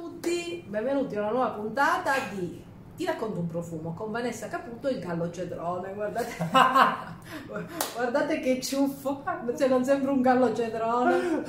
tutti, benvenuti a una nuova puntata di Ti racconto un profumo con Vanessa Caputo e il gallo cedrone. Guardate, guardate che ciuffo, se non sembra un gallo cedrone.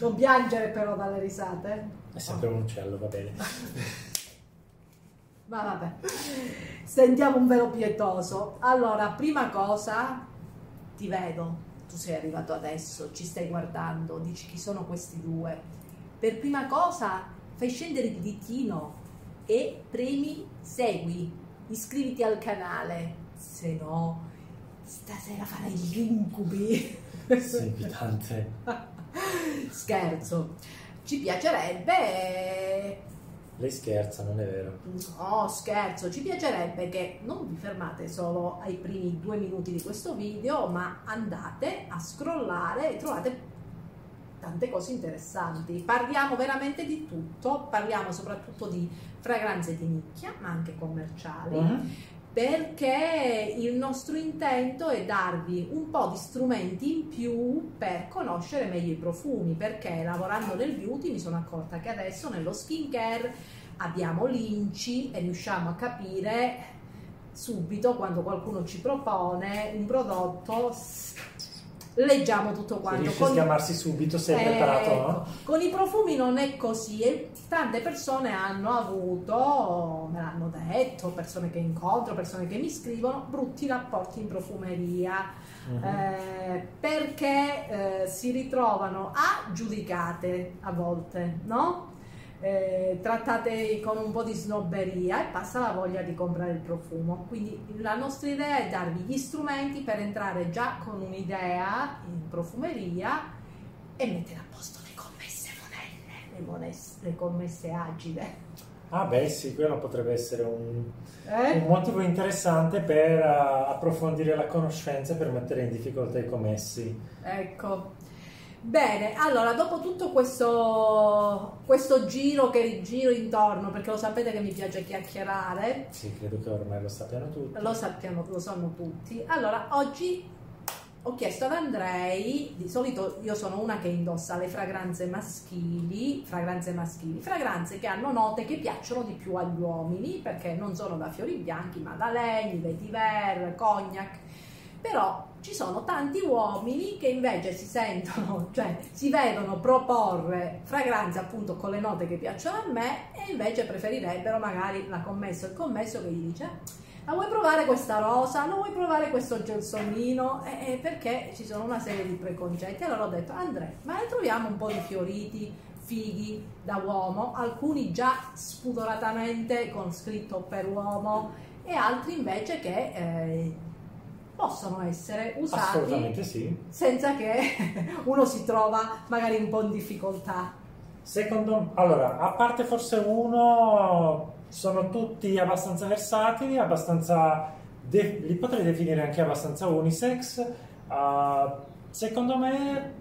Non piangere però dalle risate. È sempre un uccello, va bene. Ma vabbè, sentiamo un velo pietoso. Allora, prima cosa, ti vedo, tu sei arrivato adesso, ci stai guardando, dici chi sono questi due. Per prima cosa, fai scendere il ditino e premi segui, iscriviti al canale, se no stasera farai gli incubi. Sì, invitante. Scherzo. Ci piacerebbe Lei scherza, non è vero. No, scherzo, ci piacerebbe che non vi fermate solo ai primi due minuti di questo video, ma andate a scrollare e trovate tante cose interessanti. Parliamo veramente di tutto, parliamo soprattutto di fragranze di nicchia, ma anche commerciali. Mhm. Perché il nostro intento è darvi un po' di strumenti in più per conoscere meglio i profumi, perché lavorando nel beauty mi sono accorta che adesso nello skincare abbiamo l'inci e riusciamo a capire subito quando qualcuno ci propone un prodotto, leggiamo tutto Se quanto. riesci a schiamarsi subito, sei eh, preparato, no? Con i profumi non è così e tante persone hanno avuto, me l'hanno detto, persone che incontro, persone che mi scrivono, brutti rapporti in profumeria Mhm. eh, perché eh, si ritrovano a giudicate a volte, no? Eh, trattate con un po' di snobberia e passa la voglia di comprare il profumo. Quindi la nostra idea è darvi gli strumenti per entrare già con un'idea in profumeria e mettere a posto le commesse monelle, le, le commesse agile. Ah beh sì, quello potrebbe essere un, Eh? un motivo interessante per eh, approfondire la conoscenza e per mettere in difficoltà i commessi. Ecco. Bene, allora dopo tutto questo, questo giro che rigiro intorno, perché lo sapete che mi piace chiacchierare, Sì, credo che ormai lo sappiano tutti. lo sappiamo, lo sanno tutti. Allora, oggi ho chiesto ad Andrei, di solito io sono una che indossa le fragranze maschili, fragranze maschili, fragranze che hanno note che piacciono di più agli uomini, perché non sono da fiori bianchi, ma da legni, vetiver, cognac. Però ci sono tanti uomini che invece si sentono, cioè si vedono proporre fragranze appunto con le note che piacciono a me e invece preferirebbero magari la commessa o il commesso che gli dice la vuoi provare questa rosa? La vuoi provare questo gelsomino? Eh, perché ci sono una serie di preconcetti. Allora ho detto, Andrea, ma ne troviamo un po' di fioriti, fighi da uomo, alcuni già spudoratamente con scritto per uomo e altri invece che eh, possono essere usati sì. senza che uno si trova magari un po' in difficoltà. Secondo allora, a parte forse uno, sono tutti abbastanza versatili, abbastanza de- li potrei definire anche abbastanza unisex. Uh, secondo me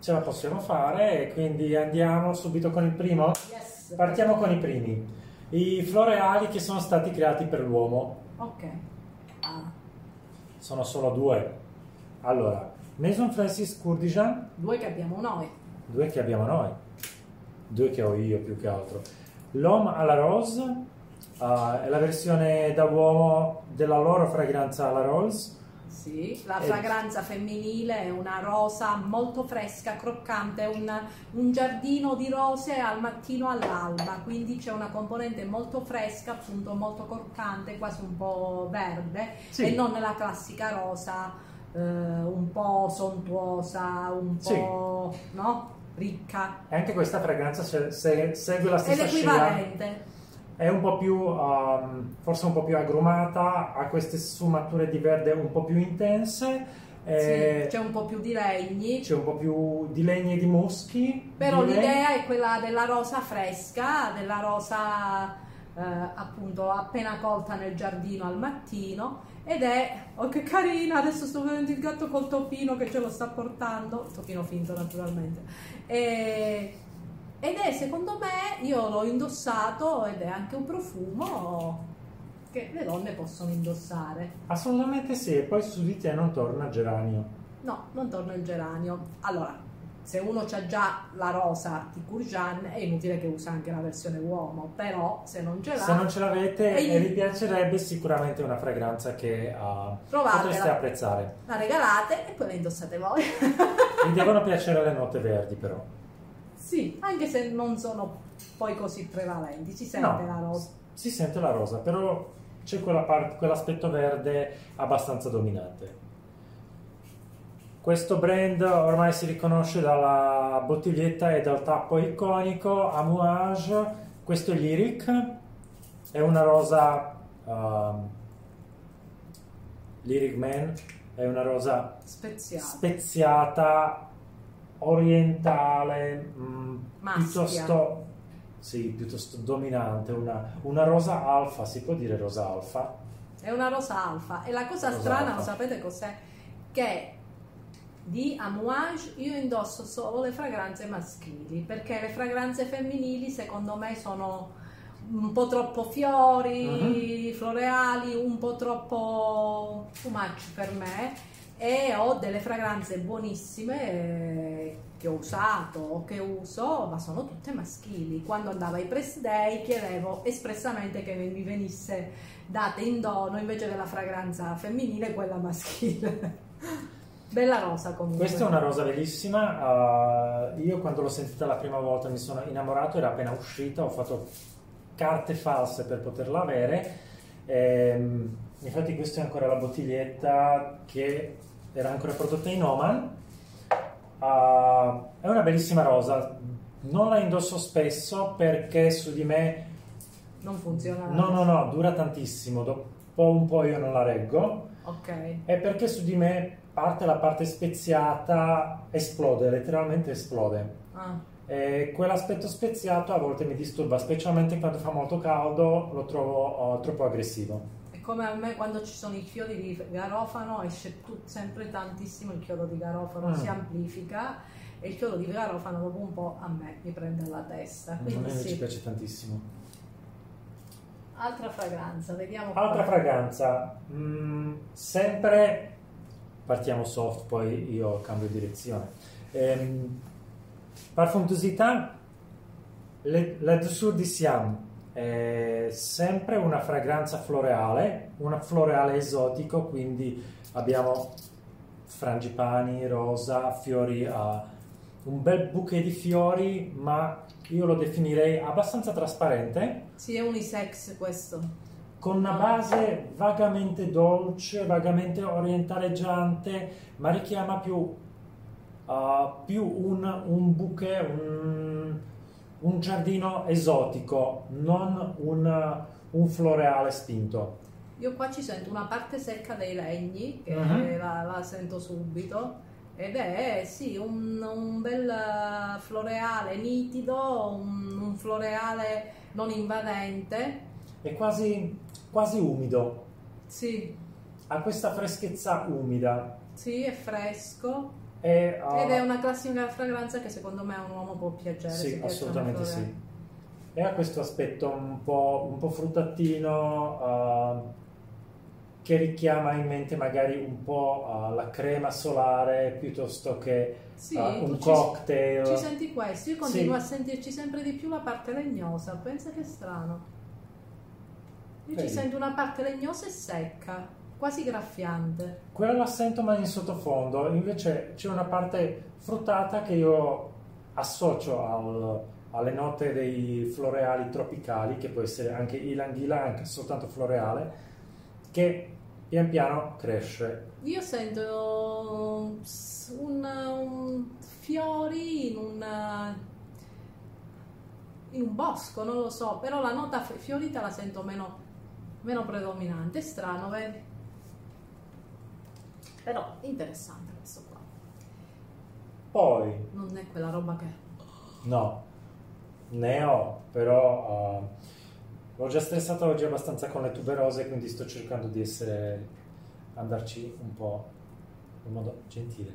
ce la possiamo fare e quindi andiamo subito con il primo. Yes. Partiamo con i primi. I floreali che sono stati creati per l'uomo. Ok. Sono solo due. Allora, Maison Francis Kurdijan, due che abbiamo noi. due che abbiamo noi, due che ho io più che altro. L'Homme à la Rose uh, è la versione da uomo della loro fragranza alla Rose. Sì, la Eh. fragranza femminile è una rosa molto fresca, croccante, un, un giardino di rose al mattino all'alba, quindi c'è una componente molto fresca, appunto molto croccante, quasi un po' verde Sì. e non la classica rosa eh, un po' sontuosa, un Sì. po' no? ricca. E anche questa fragranza se- se- segue la È stessa scia. l'equivalente. È un po' più, um, forse un po' più agrumata, ha queste sfumature di verde un po' più intense. eh, Sì, c'è un po' più di legni. c'è un po' più di legni e di muschi. Però direi. l'idea è quella della rosa fresca, della rosa eh, appunto appena colta nel giardino al mattino ed è, oh che carina, adesso sto vedendo il gatto col topino che ce lo sta portando, topino finto naturalmente, E- ed è secondo me, io l'ho indossato ed è anche un profumo che le donne possono indossare. Assolutamente sì, e poi su di te non torna geranio. No, non torno il geranio. Allora, se uno ha già la rosa di Kurjan è inutile che usa anche la versione uomo, però se non ce l'ha... Se non ce l'avete E vi piacerebbe sicuramente una fragranza che uh, potreste apprezzare. La regalate e poi la indossate voi. Vi devono piacere le note verdi però. Sì, anche se non sono poi così prevalenti, si sente No, la rosa. Si sente la rosa, però c'è quella parte- quell'aspetto verde abbastanza dominante. Questo brand ormai si riconosce dalla bottiglietta e dal tappo iconico Amouage. Questo è Lyric, è una rosa um, Lyric Man, è una rosa Speziata. speziata, orientale, mm, Maschia. piuttosto, sì, piuttosto dominante, una, una rosa alfa, si può dire rosa alfa? È una rosa alfa. E la cosa Rosa strana, alfa. sapete cos'è? Che di Amouage io indosso solo le fragranze maschili, perché le fragranze femminili secondo me sono un po' troppo fiori, floreali, un po' troppo too much per me e ho delle fragranze buonissime eh, che ho usato o che uso, ma sono tutte maschili. Quando andavo ai press day chiedevo espressamente che mi venisse date in dono invece della fragranza femminile quella maschile. Bella rosa comunque. Questa è una rosa bellissima, uh, io quando l'ho sentita la prima volta mi sono innamorato, era appena uscita, ho fatto carte false per poterla avere. Ehm, infatti questa è ancora la bottiglietta che era ancora prodotta in Oman. Uh, è una bellissima rosa, non la indosso spesso perché su di me Non funziona. no no no dura tantissimo, dopo un po' io non la reggo Ok. e perché su di me parte la parte speziata esplode, letteralmente esplode. Ah, E quell'aspetto speziato a volte mi disturba, specialmente quando fa molto caldo, lo trovo uh, troppo aggressivo. Come a me quando ci sono i chiodi di garofano esce tu- sempre tantissimo il chiodo di garofano, Mm. si amplifica e il chiodo di garofano dopo un po' a me mi prende la testa. A me Quindi sì. piace tantissimo. Altra fragranza, vediamo Altra qua. fragranza, mm, sempre partiamo soft, poi io cambio direzione. Ehm, Parfum d'Usità, La Douceur di Siam, è sempre una fragranza floreale, un floreale esotico, quindi abbiamo frangipani, rosa, fiori, a un bel bouquet di fiori, ma io lo definirei abbastanza trasparente Sì, è unisex questo. con una base vagamente dolce, vagamente orientaleggiante, ma richiama più, uh, più un, un bouquet, un, un giardino esotico, non un, un floreale spinto. Io qua ci sento una parte secca dei legni, che Mhm. la, la sento subito, ed è sì un, un bel floreale nitido, un, un floreale non invadente. È quasi, quasi umido, Sì, ha questa freschezza umida. sì, è fresco E, uh, ed è una classica fragranza che secondo me un uomo può piacere. Sì, assolutamente sì. E ha questo aspetto un po', un po' fruttattino uh, che richiama in mente magari un po' uh, la crema solare piuttosto che Sì, tu un ci- cocktail. Ci senti questo? Io continuo Sì. a sentirci sempre di più la parte legnosa, pensa che strano. Io Vedi? ci sento una parte legnosa e secca, quasi graffiante. Quella la sento ma in sottofondo, invece c'è una parte fruttata che io associo al- alle note dei floreali tropicali, che può essere anche ilanghila, anche soltanto floreale, che pian piano cresce. Io sento un, un fiori in un, in un bosco, non lo so, però la nota fiorita la sento meno, meno predominante. È strano, vedi? Però interessante questo qua. Poi Non è quella roba che... No, ne ho, però uh, l'ho già stressato oggi abbastanza con le tuberose, quindi sto cercando di essere, andarci un po' in modo gentile.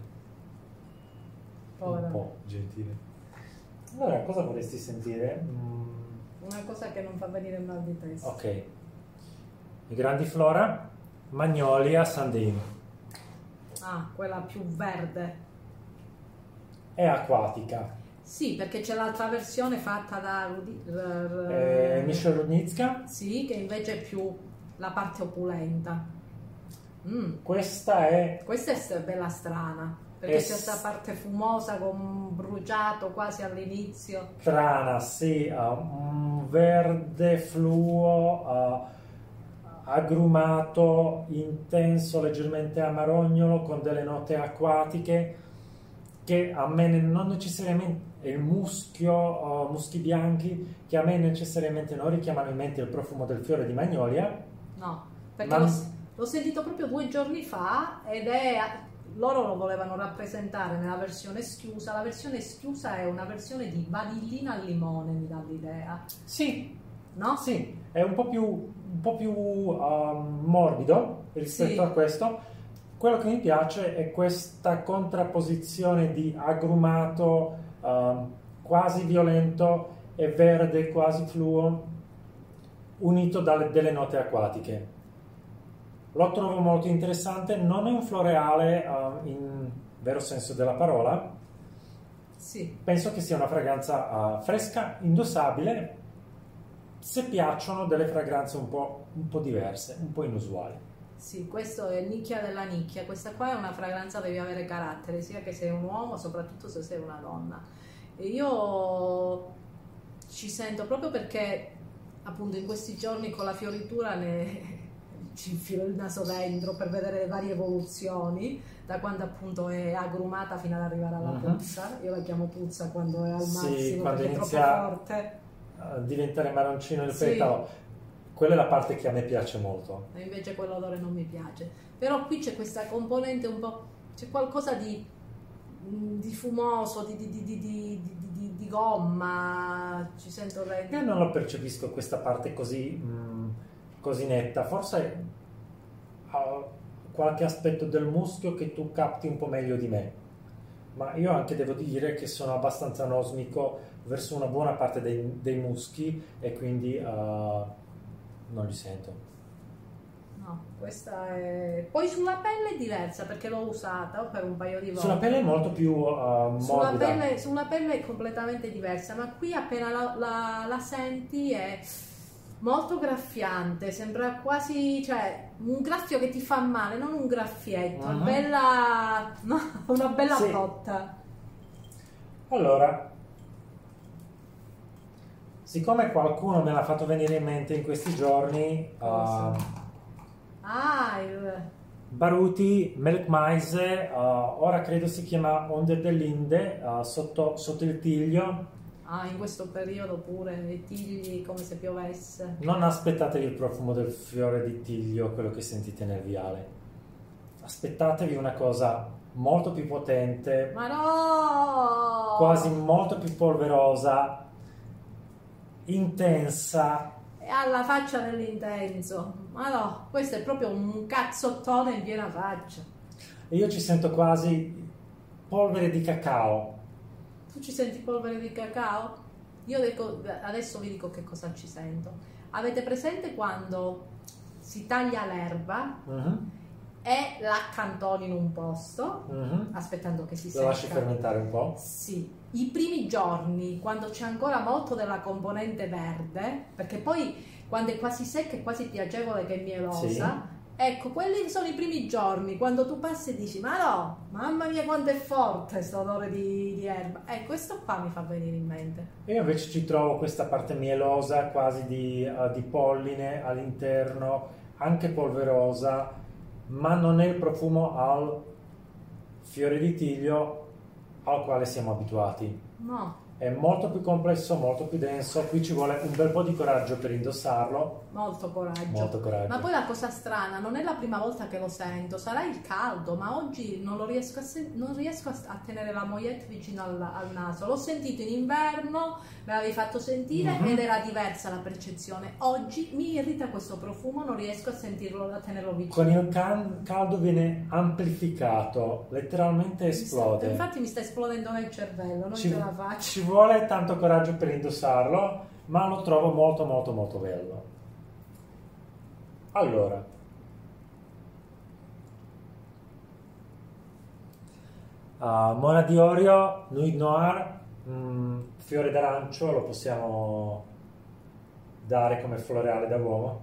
Povera. Un po' gentile. Allora, cosa vorresti sentire? Mm, Una cosa che non fa venire mal di testa. ok. I grandi flora, Magnolia, Sandin. Ah, quella più verde. è acquatica. Sì, perché c'è l'altra versione fatta da Rudi, r- Eh, Michel Rudnitska, Sì, che invece è più la parte opulenta. Mm, questa è Questa è bella strana, perché Eh, c'è questa parte fumosa con bruciato quasi all'inizio. strana, sì, ha un verde fluo, ha agrumato, intenso, leggermente amarognolo, con delle note acquatiche che a me non necessariamente e il muschio, uh, muschi bianchi, che a me necessariamente non richiamano in mente il profumo del fiore di magnolia. No, perché Ma- l'ho, l'ho sentito proprio due giorni fa ed è... Loro lo volevano rappresentare nella versione schiusa. La versione schiusa è una versione di vanillina al limone, mi dà l'idea. Sì, No? Sì, è un po' più, un po' più um, morbido rispetto Sì. a questo. Quello che mi piace è questa contrapposizione di agrumato um, quasi violento e verde quasi fluo unito dalle delle note acquatiche. Lo trovo molto interessante, non è un floreale um, in vero senso della parola, Sì. penso che sia una fragranza uh, fresca, indossabile, se piacciono delle fragranze un po', un po' diverse, un po' inusuali. Sì, questo è nicchia della nicchia. Questa qua è una fragranza devi avere carattere, sia che sei un uomo, soprattutto se sei una donna. E io ci sento proprio perché appunto in questi giorni con la fioritura ne ci infilo il naso dentro per vedere le varie evoluzioni, da quando appunto è agrumata fino ad arrivare alla Mhm. puzza. Io la chiamo puzza quando è al Sì, massimo quando perché è inizia- troppo forte. Diventare marroncino il Sì. petalo, quella è la parte che a me piace molto. e invece quell'odore non mi piace. Però qui c'è questa componente un po', c'è qualcosa di, mm, di fumoso, di, di- di- di- di- di- di- di gomma, ci sento Io dentro. non lo percepisco questa parte così, mm, così netta, forse ha qualche aspetto del muschio che tu capti un po' meglio di me, ma io anche devo dire che sono abbastanza nosmico verso una buona parte dei, dei muschi e quindi uh, non li sento. No, questa è... Poi sulla pelle è diversa perché l'ho usata per un paio di volte. Sulla pelle è molto più uh, Sulla pelle, sulla pelle è completamente diversa, ma qui appena la, la- la senti è molto graffiante, sembra quasi, cioè, un graffio che ti fa male, non un graffietto, una Mhm. bella, no, una bella Sì. botta. Allora, siccome qualcuno me l'ha fatto venire in mente in questi giorni, uh, Ah, il... Baruti Milk Mice, uh, ora credo si chiama Onde dell'Inde, uh, sotto, sotto il tiglio. ah, in questo periodo pure, i tigli come se piovesse. Non aspettatevi il profumo del fiore di tiglio, quello che sentite nel viale. Aspettatevi una cosa molto più potente, Ma no! quasi molto più polverosa, intensa. E alla faccia dell'intenso. Ma no, questo è proprio un cazzottone in piena faccia. E io ci sento quasi polvere di cacao. Tu ci senti polvere di cacao? Io dico- adesso vi dico che cosa ci sento. Avete presente quando si taglia l'erba Mhm, e l'accantoni in un posto, mhm. aspettando che si lasci secca? fermentare un po'. Sì, i primi giorni, quando c'è ancora molto della componente verde, perché poi quando è quasi secca è quasi più agevole che mielosa. Sì. Ecco, quelli sono i primi giorni, quando tu passi e dici, ma no, mamma mia quanto è forte questo odore di, di erba. Eh, questo qua mi fa venire in mente. Io invece ci trovo questa parte mielosa, quasi di, eh, di polline all'interno, anche polverosa, ma non è il profumo al fiore di tiglio al quale siamo abituati. No, È molto più complesso, molto più denso, qui ci vuole un bel po' di coraggio per indossarlo, molto coraggio. molto coraggio. Ma poi la cosa strana, non è la prima volta che lo sento, sarà il caldo, ma oggi non, lo riesco, a, sen- non riesco a, a tenere la mogliette vicino al, al naso. L'ho sentito in inverno, me l'avevi fatto sentire Mhm. ed era diversa la percezione. Oggi mi irrita questo profumo, non riesco a sentirlo, a tenerlo vicino. Con il can- caldo viene amplificato, letteralmente Mi sta- esplode. infatti mi sta esplodendo nel cervello, non ci, ce la faccio. ci vuole tanto coraggio per indossarlo, ma lo trovo molto molto molto bello. Allora, Uh, Mona di Orio, Nuit Noir, mm, fiore d'arancio lo possiamo dare come floreale da uomo?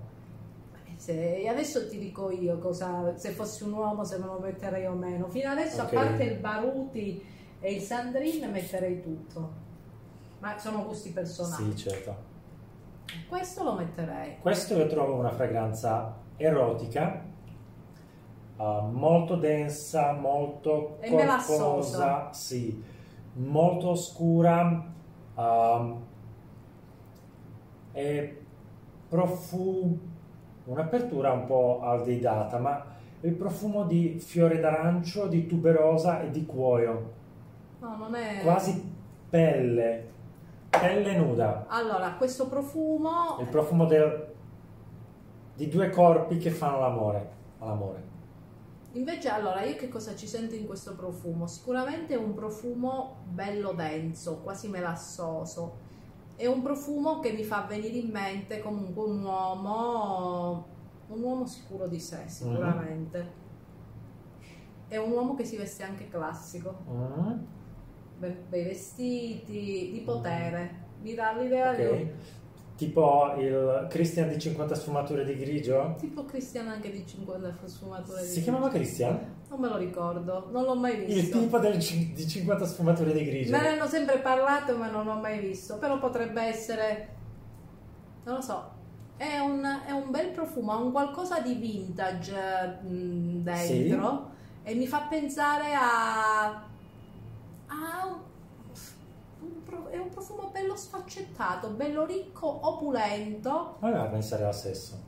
Se, adesso ti dico io cosa, se fossi un uomo se me lo metterei o meno. Fino adesso, Ok. a parte il Baruti e il Sandrin, metterei tutto. Ma sono gusti personali. Sì, certo. Questo lo metterei. Questo io trovo una fragranza erotica, uh, molto densa, molto E corposa, sì, molto scura, um, e profumo, un'apertura un po' aldeidata, ma il profumo di fiore d'arancio, di tuberosa e di cuoio, No, non è... quasi pelle, pelle nuda. Allora, questo profumo... Il profumo del- di due corpi che fanno l'amore. All'amore. Invece, allora, io che cosa ci sento in questo profumo? Sicuramente è un profumo bello denso, quasi melassoso. È un profumo che mi fa venire in mente comunque un uomo, un uomo sicuro di sé, sicuramente. È un uomo che si veste anche classico, Mm, bei vestiti, di potere. Mi dà l'idea di ok. un- Tipo il Christian di 50 sfumature di grigio? tipo Cristian anche di 50 sfumature di Si chiamava Christian? Non me lo ricordo, non l'ho mai Il visto. tipo del di 50 sfumature di grigio. Me ne hanno sempre parlato, ma non l'ho mai visto. Però potrebbe essere, non lo so, è un, è un bel profumo, ha un qualcosa di vintage mh, dentro e mi fa pensare a, a un, un è un profumo bello sfaccettato, bello ricco, opulento. Ma va a pensare al sesso.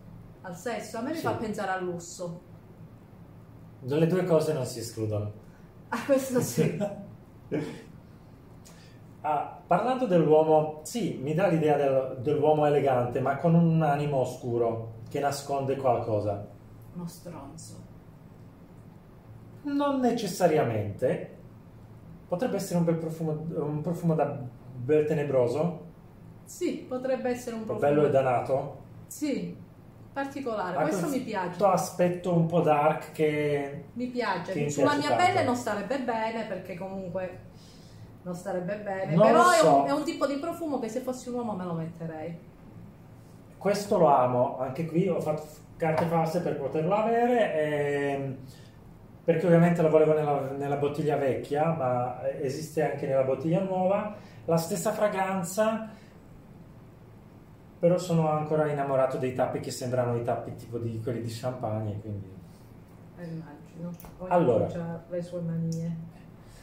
Al sesso, a me mi Sì. fa pensare al lusso. Le due cose non si escludono. Ah, questo sì. Ah, parlando dell'uomo, sì, mi dà l'idea del- dell'uomo elegante, ma con un animo oscuro che nasconde qualcosa. Uno stronzo. Non necessariamente. Potrebbe essere un bel profumo, un profumo da bel tenebroso, Sì, potrebbe essere un profumo. bello e danato. Sì, particolare. Ha Questo questo mi piace. aspetto un po' dark che... Mi piace. Che Sulla piace mia tanto. pelle non starebbe bene perché comunque non starebbe bene. Non Però lo è, so. un, è un tipo di profumo che se fossi un uomo me lo metterei. Questo lo amo, anche qui ho fatto carte false per poterlo avere, ehm, perché ovviamente lo volevo nella, nella bottiglia vecchia, ma esiste anche nella bottiglia nuova. La stessa fragranza, però sono ancora innamorato dei tappi che sembrano i tappi tipo di quelli di champagne, quindi... Eh, immagino. Ognuno Allora. ha le sue manie.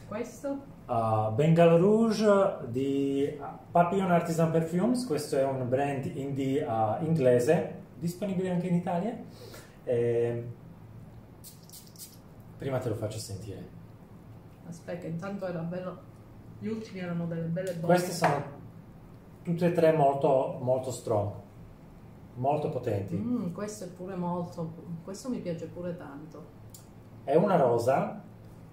Questo? Uh, Bengal Rouge di Papillon Artisan Perfumes, questo è un brand indie uh, inglese, disponibile anche in Italia. Ehm, prima te lo faccio sentire. Aspetta, intanto era bello. Gli ultimi erano delle belle bombe. Queste sono tutte e tre molto, molto strong, molto potenti. Mm, questo è pure molto. Questo mi piace pure tanto. È una rosa,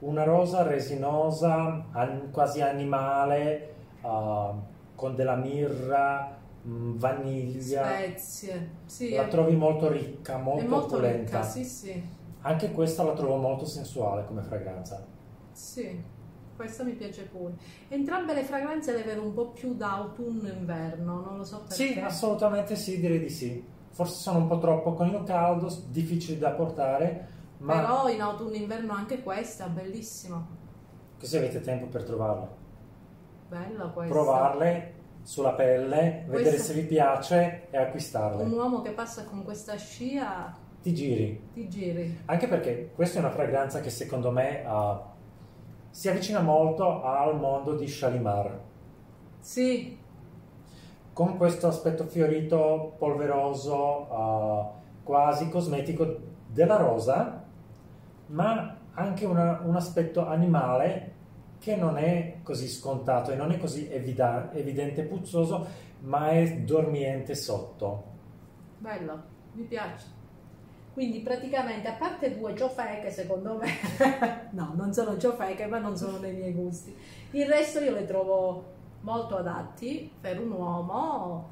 una rosa resinosa, an- quasi animale, uh, con della mirra, mh, vaniglia. Spezie. Sì, La trovi molto ricca, molto, molto opulenta. ricca. Sì, sì. Anche questa la trovo molto sensuale come fragranza. Sì, questa mi piace pure. Entrambe le fragranze le vedo un po' più da autunno-inverno, non lo so perché. Sì, assolutamente sì, direi di sì. Forse sono un po' troppo con il caldo, difficili da portare, ma Però in autunno-inverno anche questa, bellissima. così avete tempo per trovarle. Bella questa. Provarle sulla pelle, vedere Questa- se vi piace e Un acquistarle. uomo che passa con questa scia Ti giri. ti giri. Anche perché questa è una fragranza che secondo me ah, si avvicina molto al mondo di Shalimar. Sì, con questo aspetto fiorito, polveroso, uh, quasi cosmetico della rosa, ma anche una- un aspetto animale che non è così scontato e non è così evida- evidente puzzoso, ma è dormiente sotto. bello, mi piace. Quindi praticamente, a parte due ciofeche, secondo me, no, non sono ciofeche, ma non sono dei miei gusti. Il resto io le trovo molto adatti per un uomo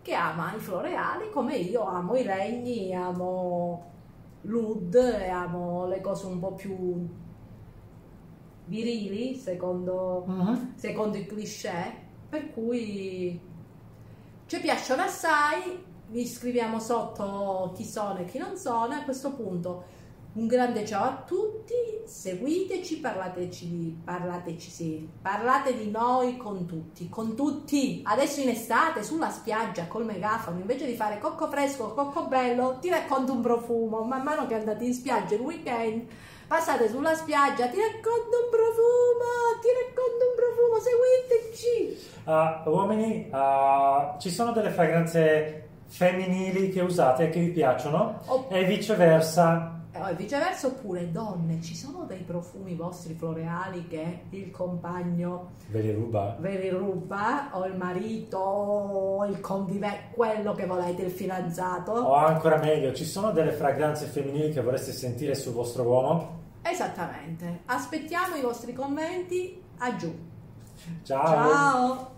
che ama i floreali come io amo i regni, amo l'oud e amo le cose un po' più virili, secondo, Mhm. secondo i cliché, per cui ci piacciono assai, vi scriviamo sotto chi sono e chi non sono, a questo punto un grande ciao a tutti, seguiteci, parlateci, parlateci sì, parlate di noi con tutti, con tutti, adesso in estate sulla spiaggia col megafono, invece di fare cocco fresco, cocco bello, ti racconto un profumo, man mano che andate in spiaggia il weekend, passate sulla spiaggia, ti racconto un profumo, ti racconto un profumo, seguiteci! Ah, uomini, ah, ci sono delle fragranze femminili che usate e che vi piacciono? O- E viceversa. E viceversa oppure donne, ci sono dei profumi vostri floreali che il compagno Ve li ruba? ve li ruba o il marito o il convivente, quello che volete, il fidanzato? O ancora meglio, ci sono delle fragranze femminili che vorreste sentire sul vostro uomo? Esattamente. Aspettiamo i vostri commenti a giù. Ciao! Ciao.